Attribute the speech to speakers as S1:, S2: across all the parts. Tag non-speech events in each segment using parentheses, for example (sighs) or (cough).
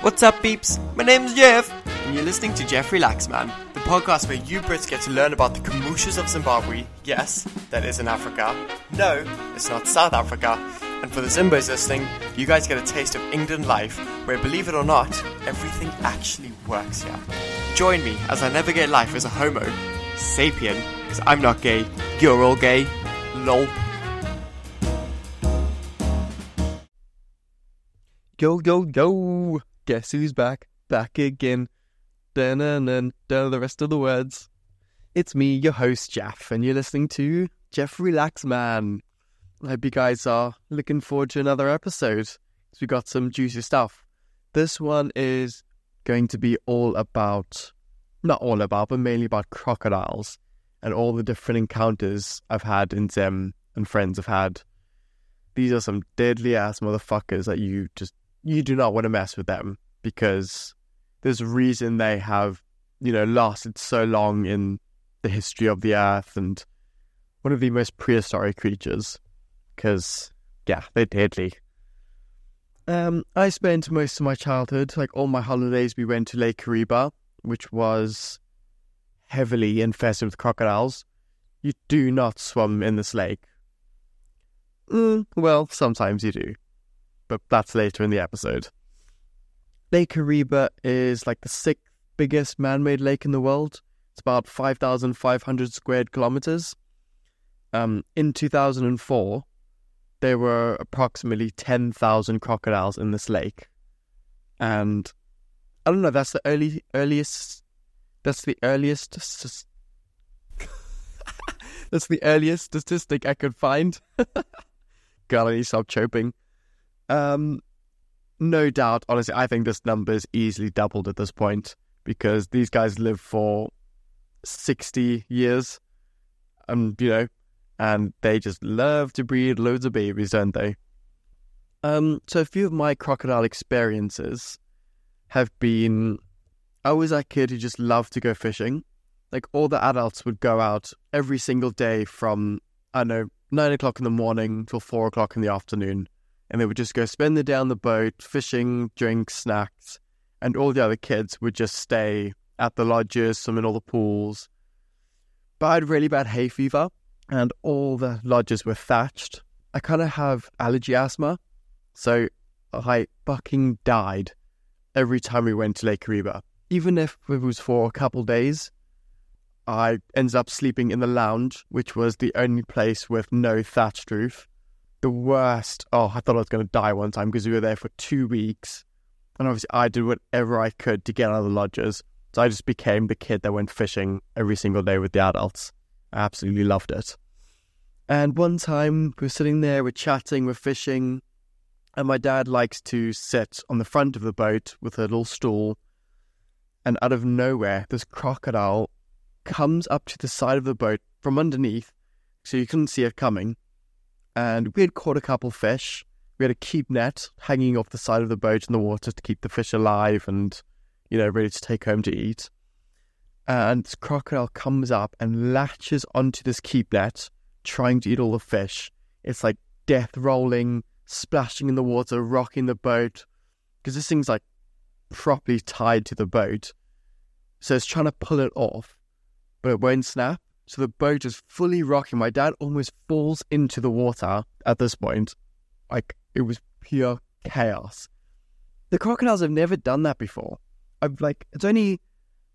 S1: What's up, peeps? My name's Geoff, and you're listening to Geoff Relax Man, the podcast where you Brits get to learn about the camooshes of Zimbabwe. Yes, that is in Africa. No, it's not South Africa. And for the Zimbos listening, you guys get a taste of England life, where, believe it or not, everything actually works here. Join me as I navigate life as a homo sapien, because I'm not gay, you're all gay. Lol.
S2: Go, go, yo! Guess who's back? Back again. Dun dun dun dun the rest of the words. It's me, your host, Geoff, and you're listening to Geoff Relax Man. I hope you guys are looking forward to another episode. because We got some juicy stuff. This one is going to be all about, not all about, but mainly about crocodiles and all the different encounters I've had in Zim um, and friends have had. These are some deadly ass motherfuckers that you just you do not want to mess with them because there's a reason they have, you know, lasted so long in the history of the earth and one of the most prehistoric creatures. Because, yeah, they're deadly. Um, I spent most of my childhood, like all my holidays, we went to Lake Kariba, which was heavily infested with crocodiles. You do not swim in this lake. Mm, well, sometimes you do but that's later in the episode. Lake Kariba is like the sixth biggest man made lake in the world. It's about 5,500 square kilometers. Um, in 2004, there were approximately 10,000 crocodiles in this lake. And I don't know, that's the early, earliest, that's the earliest, (laughs) that's the earliest statistic I could find. God, I need to stop choping. Um, no doubt, honestly, I think this number is easily doubled at this point because these guys live for 60 years, and um, you know, and they just love to breed loads of babies, don't they? Um, so a few of my crocodile experiences have been I was that kid who just loved to go fishing. Like all the adults would go out every single day from I don't know nine o'clock in the morning till four o'clock in the afternoon and they would just go spend the day on the boat, fishing, drinks, snacks, and all the other kids would just stay at the lodges, swim in all the pools. But I had really bad hay fever, and all the lodges were thatched. I kind of have allergy asthma, so I fucking died every time we went to Lake Kariba. Even if it was for a couple days, I ended up sleeping in the lounge, which was the only place with no thatched roof the worst. Oh, I thought I was going to die one time because we were there for two weeks. And obviously, I did whatever I could to get out of the lodges. So I just became the kid that went fishing every single day with the adults. I absolutely loved it. And one time, we were sitting there, we're chatting, we're fishing. And my dad likes to sit on the front of the boat with a little stool. And out of nowhere, this crocodile comes up to the side of the boat from underneath. So you couldn't see it coming and we had caught a couple fish. We had a keep net hanging off the side of the boat in the water to keep the fish alive and, you know, ready to take home to eat. And this crocodile comes up and latches onto this keep net, trying to eat all the fish. It's like death rolling, splashing in the water, rocking the boat, because this thing's like properly tied to the boat. So it's trying to pull it off, but it won't snap. So the boat is fully rocking. My dad almost falls into the water at this point. Like it was pure chaos. The crocodiles have never done that before. I've like it's only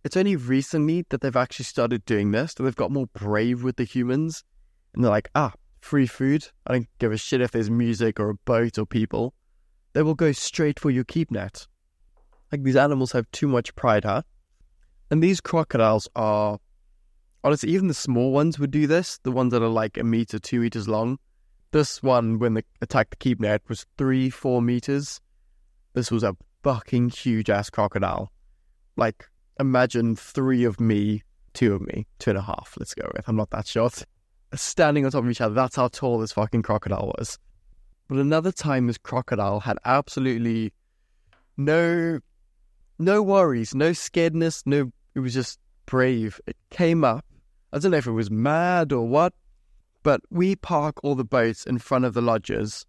S2: it's only recently that they've actually started doing this. That they've got more brave with the humans, and they're like, ah, free food. I don't give a shit if there's music or a boat or people. They will go straight for your keep net. Like these animals have too much pride, huh? And these crocodiles are honestly, even the small ones would do this. The ones that are like a meter, two meters long. This one, when they attacked the keep net, was three, four meters. This was a fucking huge ass crocodile. Like, imagine three of me, two of me, two and a half. Let's go with. I'm not that short. Standing on top of each other. That's how tall this fucking crocodile was. But another time, this crocodile had absolutely no, no worries, no scaredness, no. It was just brave. It came up I don't know if it was mad or what, but we park all the boats in front of the lodges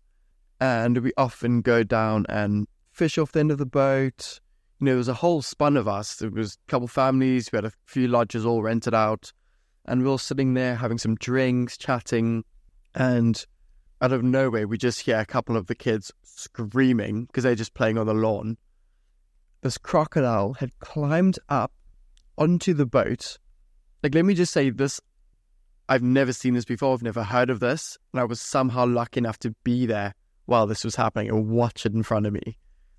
S2: and we often go down and fish off the end of the boat. you know, there was a whole spun of us. There was a couple families, we had a few lodges all rented out, and we were all sitting there having some drinks, chatting, and out of nowhere, we just hear a couple of the kids screaming because they're just playing on the lawn. This crocodile had climbed up onto the boat. Like, let me just say this I've never seen this before, I've never heard of this, and I was somehow lucky enough to be there while this was happening and watch it in front of me.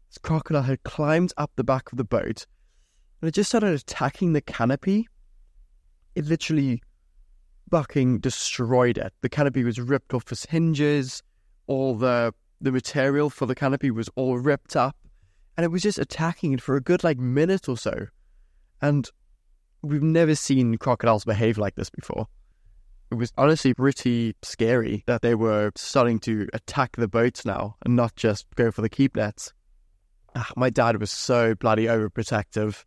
S2: This crocodile had climbed up the back of the boat and it just started attacking the canopy. It literally fucking destroyed it. The canopy was ripped off its hinges, all the the material for the canopy was all ripped up, and it was just attacking it for a good like minute or so. And we've never seen crocodiles behave like this before. It was honestly pretty scary that they were starting to attack the boats now and not just go for the keep nets. Ah, my dad was so bloody overprotective.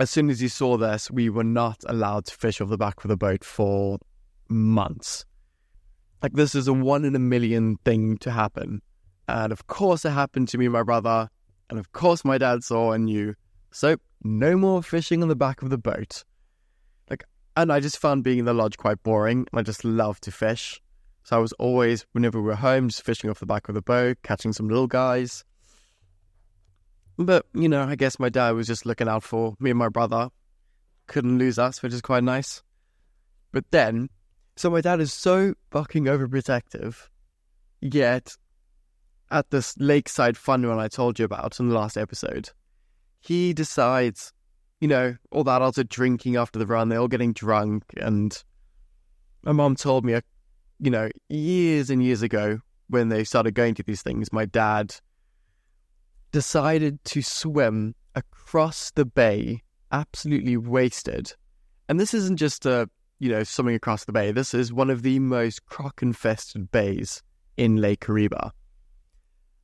S2: As soon as he saw this, we were not allowed to fish off the back of the boat for months. Like, this is a one in a million thing to happen. And of course, it happened to me my brother. And of course, my dad saw and knew. So, no more fishing on the back of the boat. Like, and I just found being in the lodge quite boring. I just loved to fish. So I was always, whenever we were home, just fishing off the back of the boat, catching some little guys. But, you know, I guess my dad was just looking out for me and my brother. Couldn't lose us, which is quite nice. But then, so my dad is so fucking overprotective, yet at this lakeside fun run I told you about in the last episode, he decides, you know, all the adults are drinking after the run, they're all getting drunk, and my mom told me, you know, years and years ago when they started going to these things, my dad decided to swim across the bay, absolutely wasted. And this isn't just a, you know, swimming across the bay. This is one of the most croc-infested bays in Lake Kariba.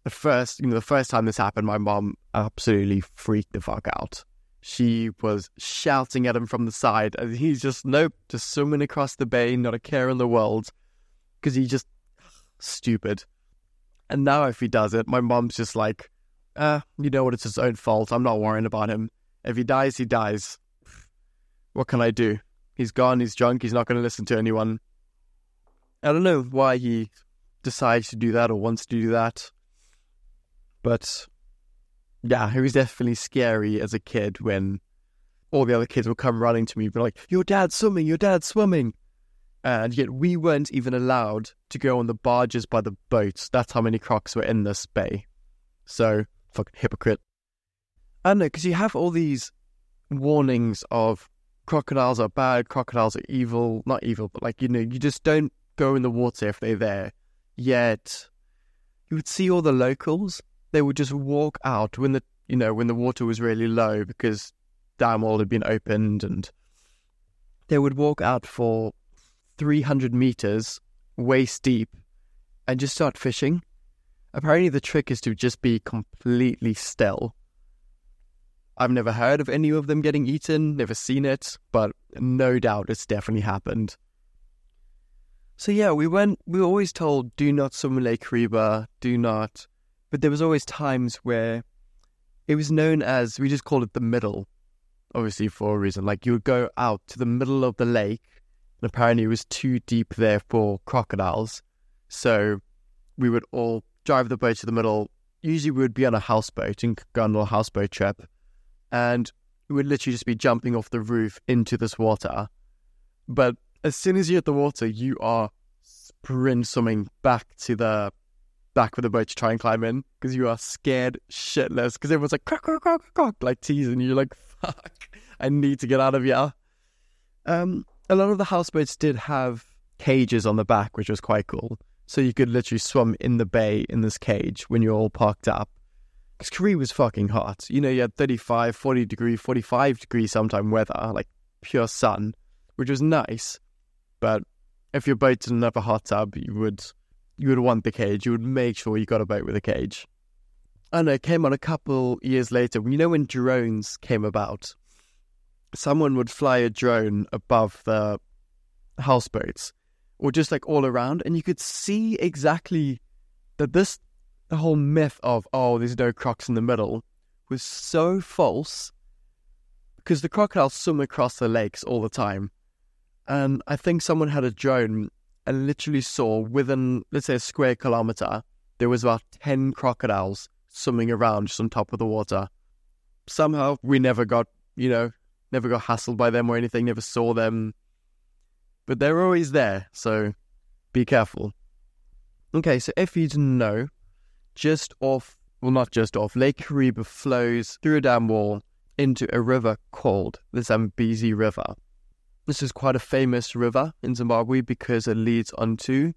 S2: At first, you know, the first time this happened, my mom absolutely freaked the fuck out. She was shouting at him from the side, and he's just nope, just swimming across the bay, not a care in the world, because he just stupid. And now, if he does it, my mom's just like, uh, you know what, it's his own fault. I'm not worrying about him. If he dies, he dies. What can I do? He's gone, he's drunk, he's not going to listen to anyone. I don't know why he decides to do that or wants to do that. But yeah, it was definitely scary as a kid when all the other kids would come running to me, and be like, Your dad's swimming, your dad's swimming. And yet we weren't even allowed to go on the barges by the boats. That's how many crocs were in this bay. So fucking hypocrite. I know, because you have all these warnings of crocodiles are bad, crocodiles are evil, not evil, but like, you know, you just don't go in the water if they're there. Yet, you would see all the locals, they would just walk out when the, you know, when the water was really low because dam wall had been opened and they would walk out for 300 meters waist deep and just start fishing Apparently, the trick is to just be completely still. I've never heard of any of them getting eaten, never seen it, but no doubt it's definitely happened. So yeah, we went. We were always told, "Do not swim in Lake Kariba, do not." But there was always times where it was known as we just called it the middle, obviously for a reason. Like you would go out to the middle of the lake, and apparently it was too deep there for crocodiles, so we would all drive the boat to the middle. Usually we would be on a houseboat and go on a houseboat trip. And we would literally just be jumping off the roof into this water. But as soon as you hit the water, you are sprint swimming back to the back of the boat to try and climb in because you are scared shitless because everyone's like croc croc croc croc like teasing you like fuck I need to get out of here. Um, a lot of the houseboats did have cages on the back, which was quite cool so you could literally swim in the bay in this cage when you're all parked up. Because Kariba was fucking hot. You know, you had 35, 40 degree, 45 degree sometime weather, like pure sun, which was nice. But if your boat didn't have a hot tub, you would you would want the cage. You would make sure you got a boat with a cage. And it came on a couple years later. You know when drones came about? Someone would fly a drone above the houseboats or just like all around, and you could see exactly that this the whole myth of oh there's no crocs in the middle was so false because the crocodiles swim across the lakes all the time. And I think someone had a drone and literally saw within, let's say, a square kilometer, there was about 10 crocodiles swimming around just on top of the water. Somehow we never got, you know, never got hassled by them or anything, never saw them. But they're always there, so be careful. Okay, so if you didn't know, just off, well, not just off, Lake Kariba flows through a dam wall into a river called the Zambezi River. This is quite a famous river in Zimbabwe because it leads onto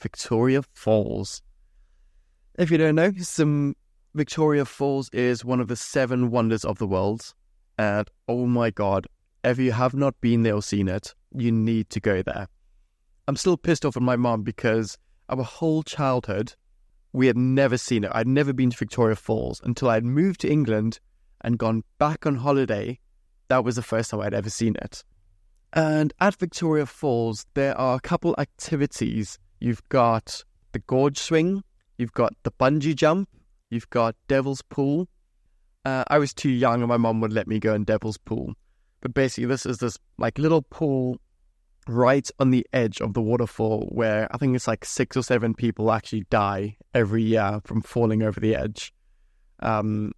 S2: Victoria Falls. If you don't know, some Victoria Falls is one of the seven wonders of the world. And oh my god, if you have not been there or seen it, you need to go there. I'm still pissed off at my mom because our whole childhood, we had never seen it. I'd never been to Victoria Falls until I'd moved to England and gone back on holiday. That was the first time I'd ever seen it. And at Victoria Falls, there are a couple activities. You've got the gorge swing, you've got the bungee jump, you've got Devil's Pool. Uh, I was too young, and my mom would let me go in Devil's Pool. But basically, this is this like little pool right on the edge of the waterfall where I think it's like six or seven people actually die every year from falling over the edge. Um,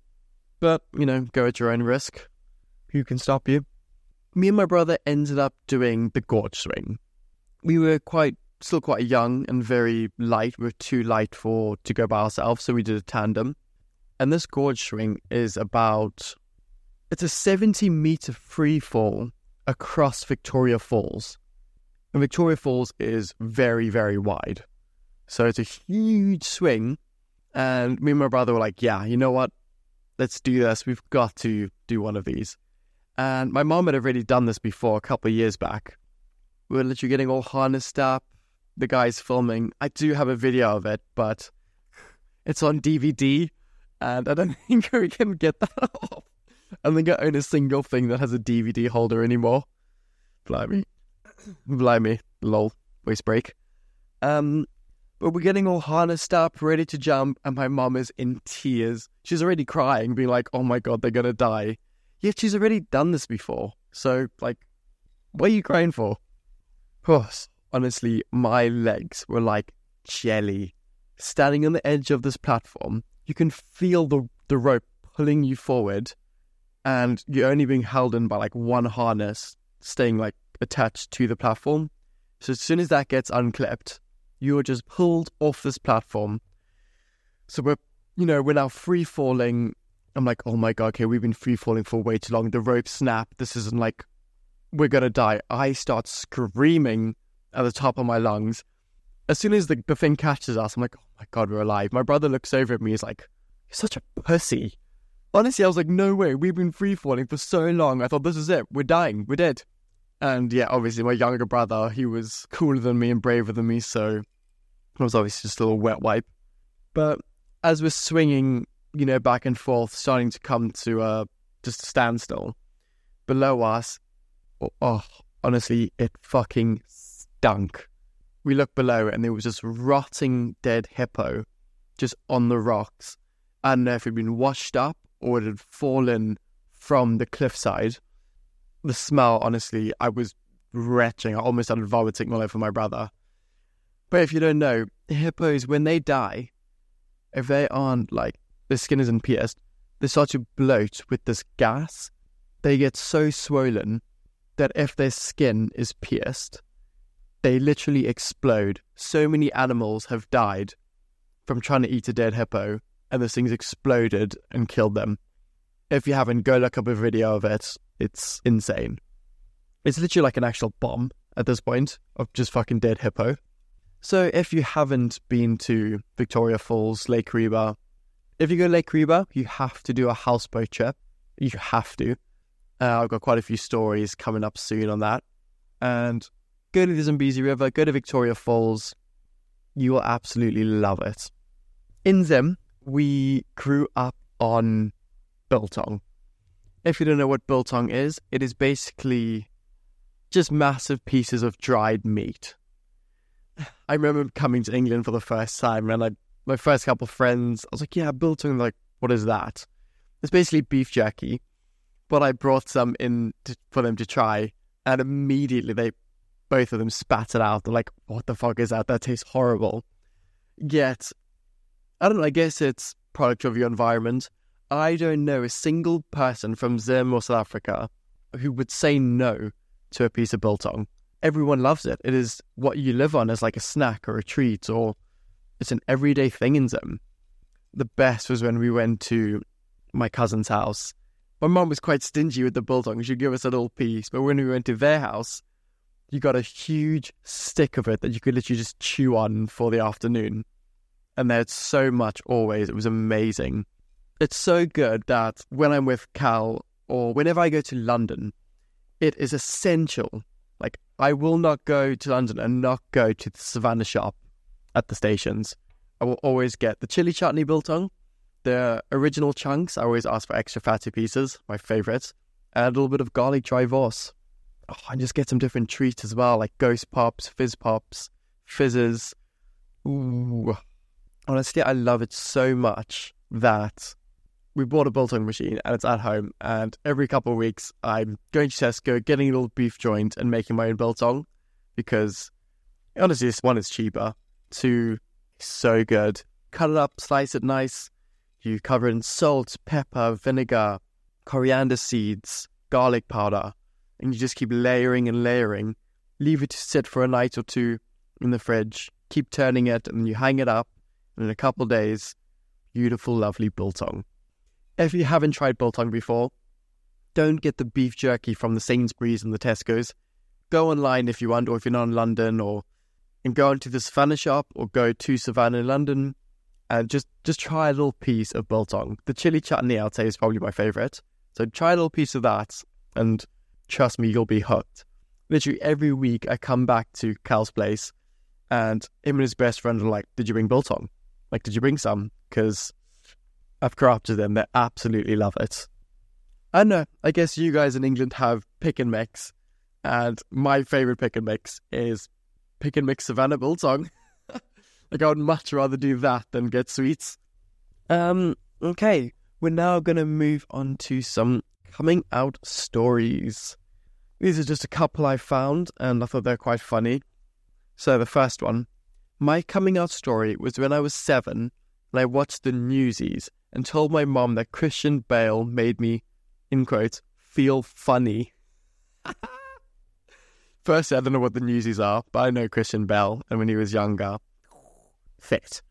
S2: but, you know, go at your own risk. Who can stop you? Me and my brother ended up doing the gorge swing. We were quite, still quite young and very light. We were too light for to go by ourselves, so we did a tandem. And this gorge swing is about, it's a 70 meter free fall across Victoria Falls. And Victoria Falls is very, very wide. So it's a huge swing. And me and my brother were like, yeah, you know what? Let's do this. We've got to do one of these. And my mom had already done this before a couple of years back. We were literally getting all harnessed up. The guy's filming. I do have a video of it, but it's on DVD. And I don't (laughs) think we can get that (laughs) off. I think I own a single thing that has a DVD holder anymore. Blimey. (coughs) Blimey, lol, voice break. Um, but we're getting all harnessed up, ready to jump, and my mom is in tears. She's already crying, being like, oh my god, they're gonna die. Yet she's already done this before. So, like, what are you crying for? Oh, honestly, my legs were like jelly. Standing on the edge of this platform, you can feel the, the rope pulling you forward, and you're only being held in by like one harness, staying like attached to the platform. So as soon as that gets unclipped, you're just pulled off this platform. So we're, you know, we're now free falling. I'm like, oh my god, okay, we've been free falling for way too long. The rope snapped. This isn't like we're gonna die. I start screaming at the top of my lungs. As soon as the, the thing catches us, I'm like, oh my god, we're alive. My brother looks over at me. He's like, you're such a pussy. Honestly, I was like, no way. We've been free falling for so long. I thought this is it. We're dying. We're dead. And yeah, obviously my younger brother, he was cooler than me and braver than me, so it was obviously just a little wet wipe. But as we're swinging, you know, back and forth, starting to come to uh, just a standstill, below us, oh, oh, honestly, it fucking stunk. We looked below and there was this rotting dead hippo just on the rocks. I don't know if it had been washed up or it had fallen from the cliffside the smell, honestly, I was retching. I almost started vomiting all over my brother. But if you don't know, hippos, when they die, if they aren't like, the skin isn't pierced, they start to bloat with this gas. They get so swollen that if their skin is pierced, they literally explode. So many animals have died from trying to eat a dead hippo, and this thing's exploded and killed them. If you haven't, go look up a video of it. It's insane. It's literally like an actual bomb at this point of just fucking dead hippo. So if you haven't been to Victoria Falls, Lake Kariba, if you go to Lake Kariba, you have to do a houseboat trip. You have to. Uh, I've got quite a few stories coming up soon on that. And go to the Zambezi River, go to Victoria Falls. You will absolutely love it. In Zim, we grew up on biltong. If you don't know what biltong is, it is basically just massive pieces of dried meat. I remember coming to England for the first time and like my first couple of friends, I was like, yeah, biltong, like, what is that? It's basically beef jerky, but I brought some in to, for them to try, and immediately they, both of them, spat it out. They're like, "What the fuck is that? That tastes horrible." Yet, I don't know. I guess it's product of your environment. I don't know a single person from Zim or South Africa who would say no to a piece of biltong. Everyone loves it. It is what you live on as like a snack or a treat, or it's an everyday thing in Zim. The best was when we went to my cousin's house. My mum was quite stingy with the biltong. She'd give us a little piece, but when we went to their house, you got a huge stick of it that you could literally just chew on for the afternoon. And there's so much always. It was amazing. It's so good that when I'm with Cal or whenever I go to London, it is essential. Like, I will not go to London and not go to the Savannah shop at the stations. I will always get the chili chutney biltong, the original chunks. I always ask for extra fatty pieces, my favorite, and a little bit of garlic dry wors. Oh, and just get some different treats as well, like ghost pops, fizz pops, fizzes. Ooh. Honestly, I love it so much that we bought a biltong machine and it's at home. And every couple of weeks, I'm going to Tesco, getting a little beef joint and making my own biltong because honestly, this one is cheaper. Two, so good. Cut it up, slice it nice. You cover it in salt, pepper, vinegar, coriander seeds, garlic powder, and you just keep layering and layering. Leave it to sit for a night or two in the fridge. Keep turning it, and you hang it up. And in a couple days, beautiful, lovely biltong. If you haven't tried biltong before, don't get the beef jerky from the Sainsbury's and the Tesco's. Go online if you want, or if you're not in London, or and go into the Savannah shop, or go to Savannah in London, and just just try a little piece of biltong. The chili chutney, I'd say, is probably my favorite. So try a little piece of that, and trust me, you'll be hooked. Literally every week, I come back to Cal's place, and him and his best friend are like, "Did you bring biltong? Like, did you bring some?" Because I've corrupted them. They absolutely love it. I know. I guess you guys in England have pick and mix, and my favorite pick and mix is pick and mix Savannah biltong. (laughs) like I would much rather do that than get sweets. Um. Okay, we're now gonna move on to some coming out stories. These are just a couple I found, and I thought they're quite funny. So the first one, my coming out story was when I was seven, and I watched the Newsies and told my mom that Christian Bale made me, in quotes, feel funny. (laughs) Firstly, I don't know what the Newsies are, but I know Christian Bale, and when he was younger, fit.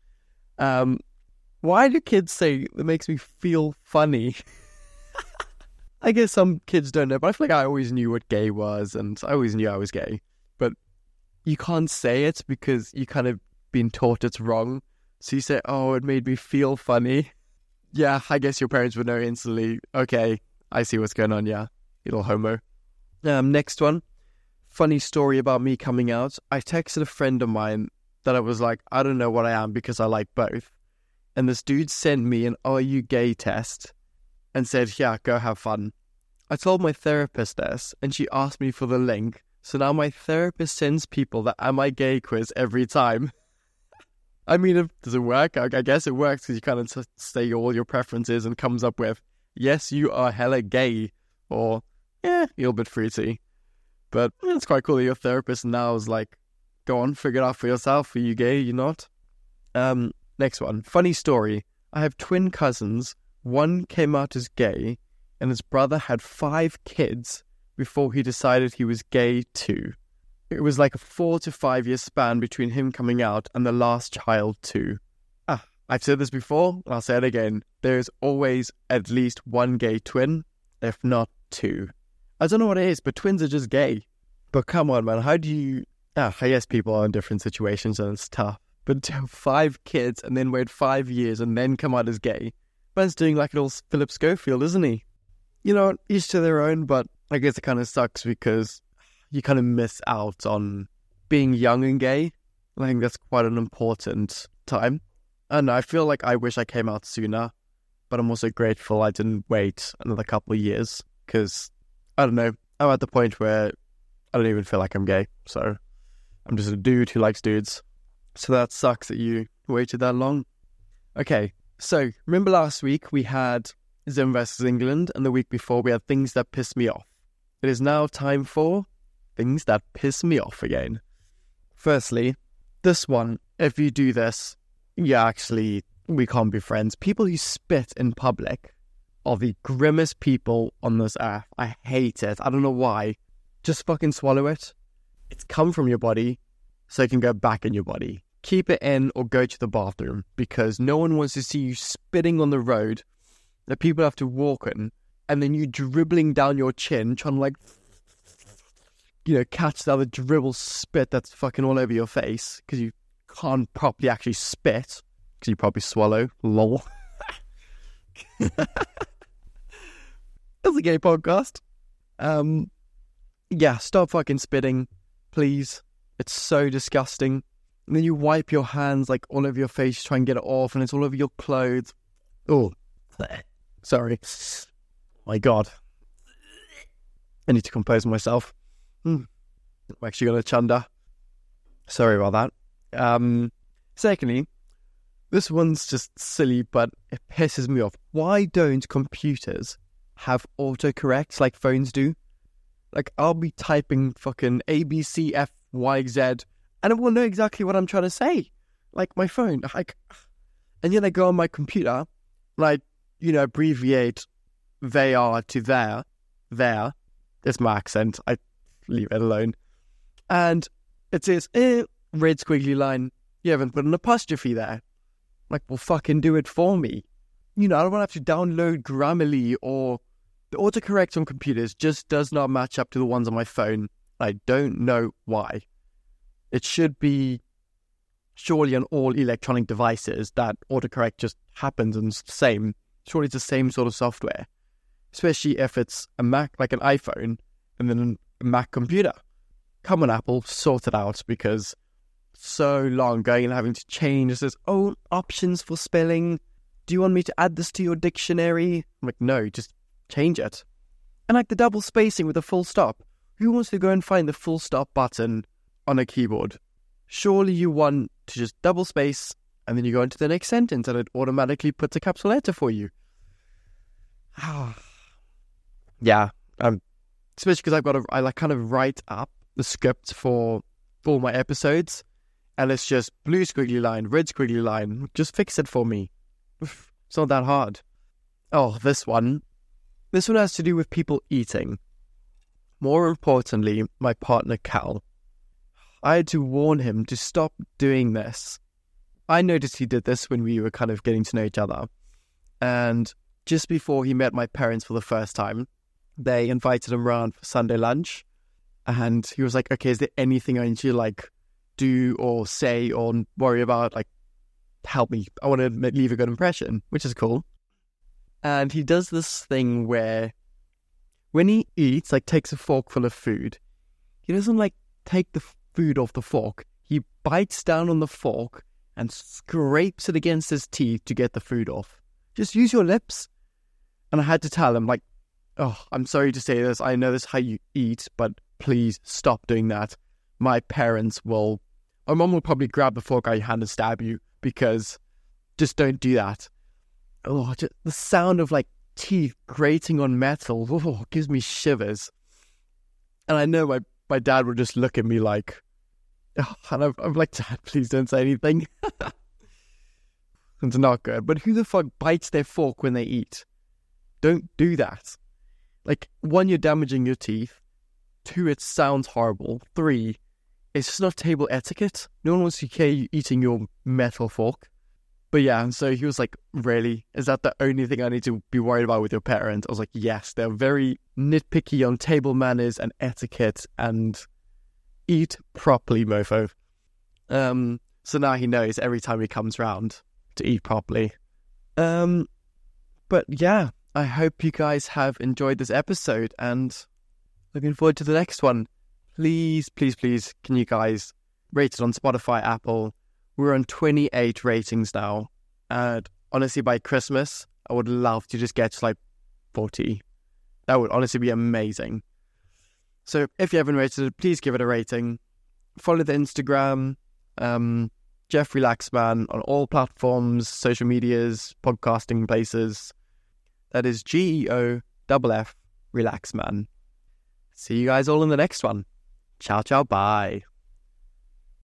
S2: Um, why do kids say it makes me feel funny? (laughs) I guess some kids don't know, but I feel like I always knew what gay was, and I always knew I was gay. But you can't say it because you kind of been taught it's wrong. So you say, "Oh, it made me feel funny." Yeah, I guess your parents would know instantly. Okay, I see what's going on. Yeah, little homo. Um, next one, funny story about me coming out. I texted a friend of mine that I was like, I don't know what I am because I like both. And this dude sent me an "Are you gay?" test and said, Yeah, go have fun. I told my therapist this, and she asked me for the link. So now my therapist sends people that Am I Gay quiz every time. (laughs) I mean, does it work? I, I guess it works because you kind of say all your preferences and comes up with, Yes, you are hella gay, or Yeah, you're a bit fruity. But it's quite cool that your therapist now is like, Go on, figure it out for yourself. Are you gay? Are you not? Um, next one. Funny story. I have twin cousins one came out as gay, and his brother had five kids before he decided he was gay too. It was like a four to five year span between him coming out and the last child too. Ah, I've said this before, and I'll say it again. There's always at least one gay twin, if not two. I don't know what it is, but twins are just gay. But come on, man, how do you. Ah, I guess people are in different situations and it's tough. But to have five kids and then wait five years and then come out as gay, Man's doing like a little Philip Schofield, isn't he? You know, each to their own, but I guess it kind of sucks because you kind of miss out on being young and gay. I think that's quite an important time. And I feel like I wish I came out sooner, but I'm also grateful I didn't wait another couple of years because I don't know. I'm at the point where I don't even feel like I'm gay. So I'm just a dude who likes dudes. So that sucks that you waited that long. Okay, so, remember last week we had Zim versus England, and the week before we had things that pissed me off. It is now time for things that piss me off again. Firstly, this one, if you do this, yeah, actually, we can't be friends. People who spit in public are the grimmest people on this earth. I hate it. I don't know why. Just fucking swallow it. It's come from your body, so it can go back in your body. Keep it in or go to the bathroom because no one wants to see you spitting on the road that people have to walk in and then you dribbling down your chin trying to like you know catch the other dribble spit that's fucking all over your face because you can't properly actually spit because you probably swallow lol (laughs) (laughs) it's a gay podcast. Um yeah stop fucking spitting please. It's so disgusting. And then you wipe your hands like all over your face try and get it off and it's all over your clothes. Oh (sniffs) sorry. My god. I need to compose myself. Hmm. i'm actually going to chunder. Sorry about that. Um secondly this one's just silly, but it pisses me off. Why don't computers have autocorrects like phones do? Like, I'll be typing fucking A, B, C, F, Y, Z, and it will know exactly what I'm trying to say. Like, my phone. Like, and then I go on my computer, like, you know, abbreviate they are to there, there. It's my accent. I leave it alone. And it says, eh, red squiggly line. You haven't put an apostrophe there. Like, well, fucking do it for me. You know, I don't want to have to download Grammarly or the autocorrect on computers just does not match up to the ones on my phone. I don't know why. It should be surely on all electronic devices that autocorrect just happens and it's the same. Surely it's the same sort of software, especially if it's a Mac, like an iPhone, and then a Mac computer. Come on, Apple, sort it out because so long going and having to change. Says, oh, options for spelling. Do you want me to add this to your dictionary? I'm like, no, just change it. And like the double spacing with a full stop. Who wants to go and find the full stop button on a keyboard? Surely you want to just double space and then you go into the next sentence and it automatically puts a capital letter for you. (sighs) yeah, um, especially because I've got to, I like kind of write up the script for all my episodes and it's just blue squiggly line, red squiggly line. Just fix it for me. (laughs) It's not that hard. Oh, this one. This one has to do with people eating. More importantly, my partner Cal. I had to warn him to stop doing this. I noticed he did this when we were kind of getting to know each other. And just before he met my parents for the first time, they invited him around for Sunday lunch. And he was like, okay, is there anything I need to like do or say or worry about, like, help me. I want to leave a good impression, which is cool. And he does this thing where when he eats, like, takes a fork full of food, he doesn't, like, take the food off the fork. He bites down on the fork and scrapes it against his teeth to get the food off. Just use your lips. And I had to tell him, like, oh, I'm sorry to say this. I know this is how you eat, but please stop doing that. My parents will my mom will probably grab the fork out of your hand and stab you because just don't do that. Oh, just, the sound of like teeth grating on metal oh, gives me shivers. And I know my, my dad would just look at me like, oh, and I'm, I'm like, Dad, please don't say anything. (laughs) it's not good. But who the fuck bites their fork when they eat? Don't do that. Like, one, you're damaging your teeth. Two, it sounds horrible. Three, it's just not table etiquette. No one wants to hear you eating your metal fork. But yeah, so he was like, Really? Is that the only thing I need to be worried about with your parents? I was like, Yes, they're very nitpicky on table manners and etiquette and eat properly, mofo. Um, so now he knows every time he comes round to eat properly. Um, but yeah, I hope you guys have enjoyed this episode and looking forward to the next one please, please, please, can you guys rate it on Spotify, Apple? We're on 28 ratings now. And honestly, by Christmas, I would love to just get to like 40. That would honestly be amazing. So if you haven't rated it, please give it a rating. Follow the Instagram, um, Geoff Relax Man on all platforms, social medias, podcasting places. That is G E O F F Relax Man. See you guys all in the next one. Ciao, ciao, bye.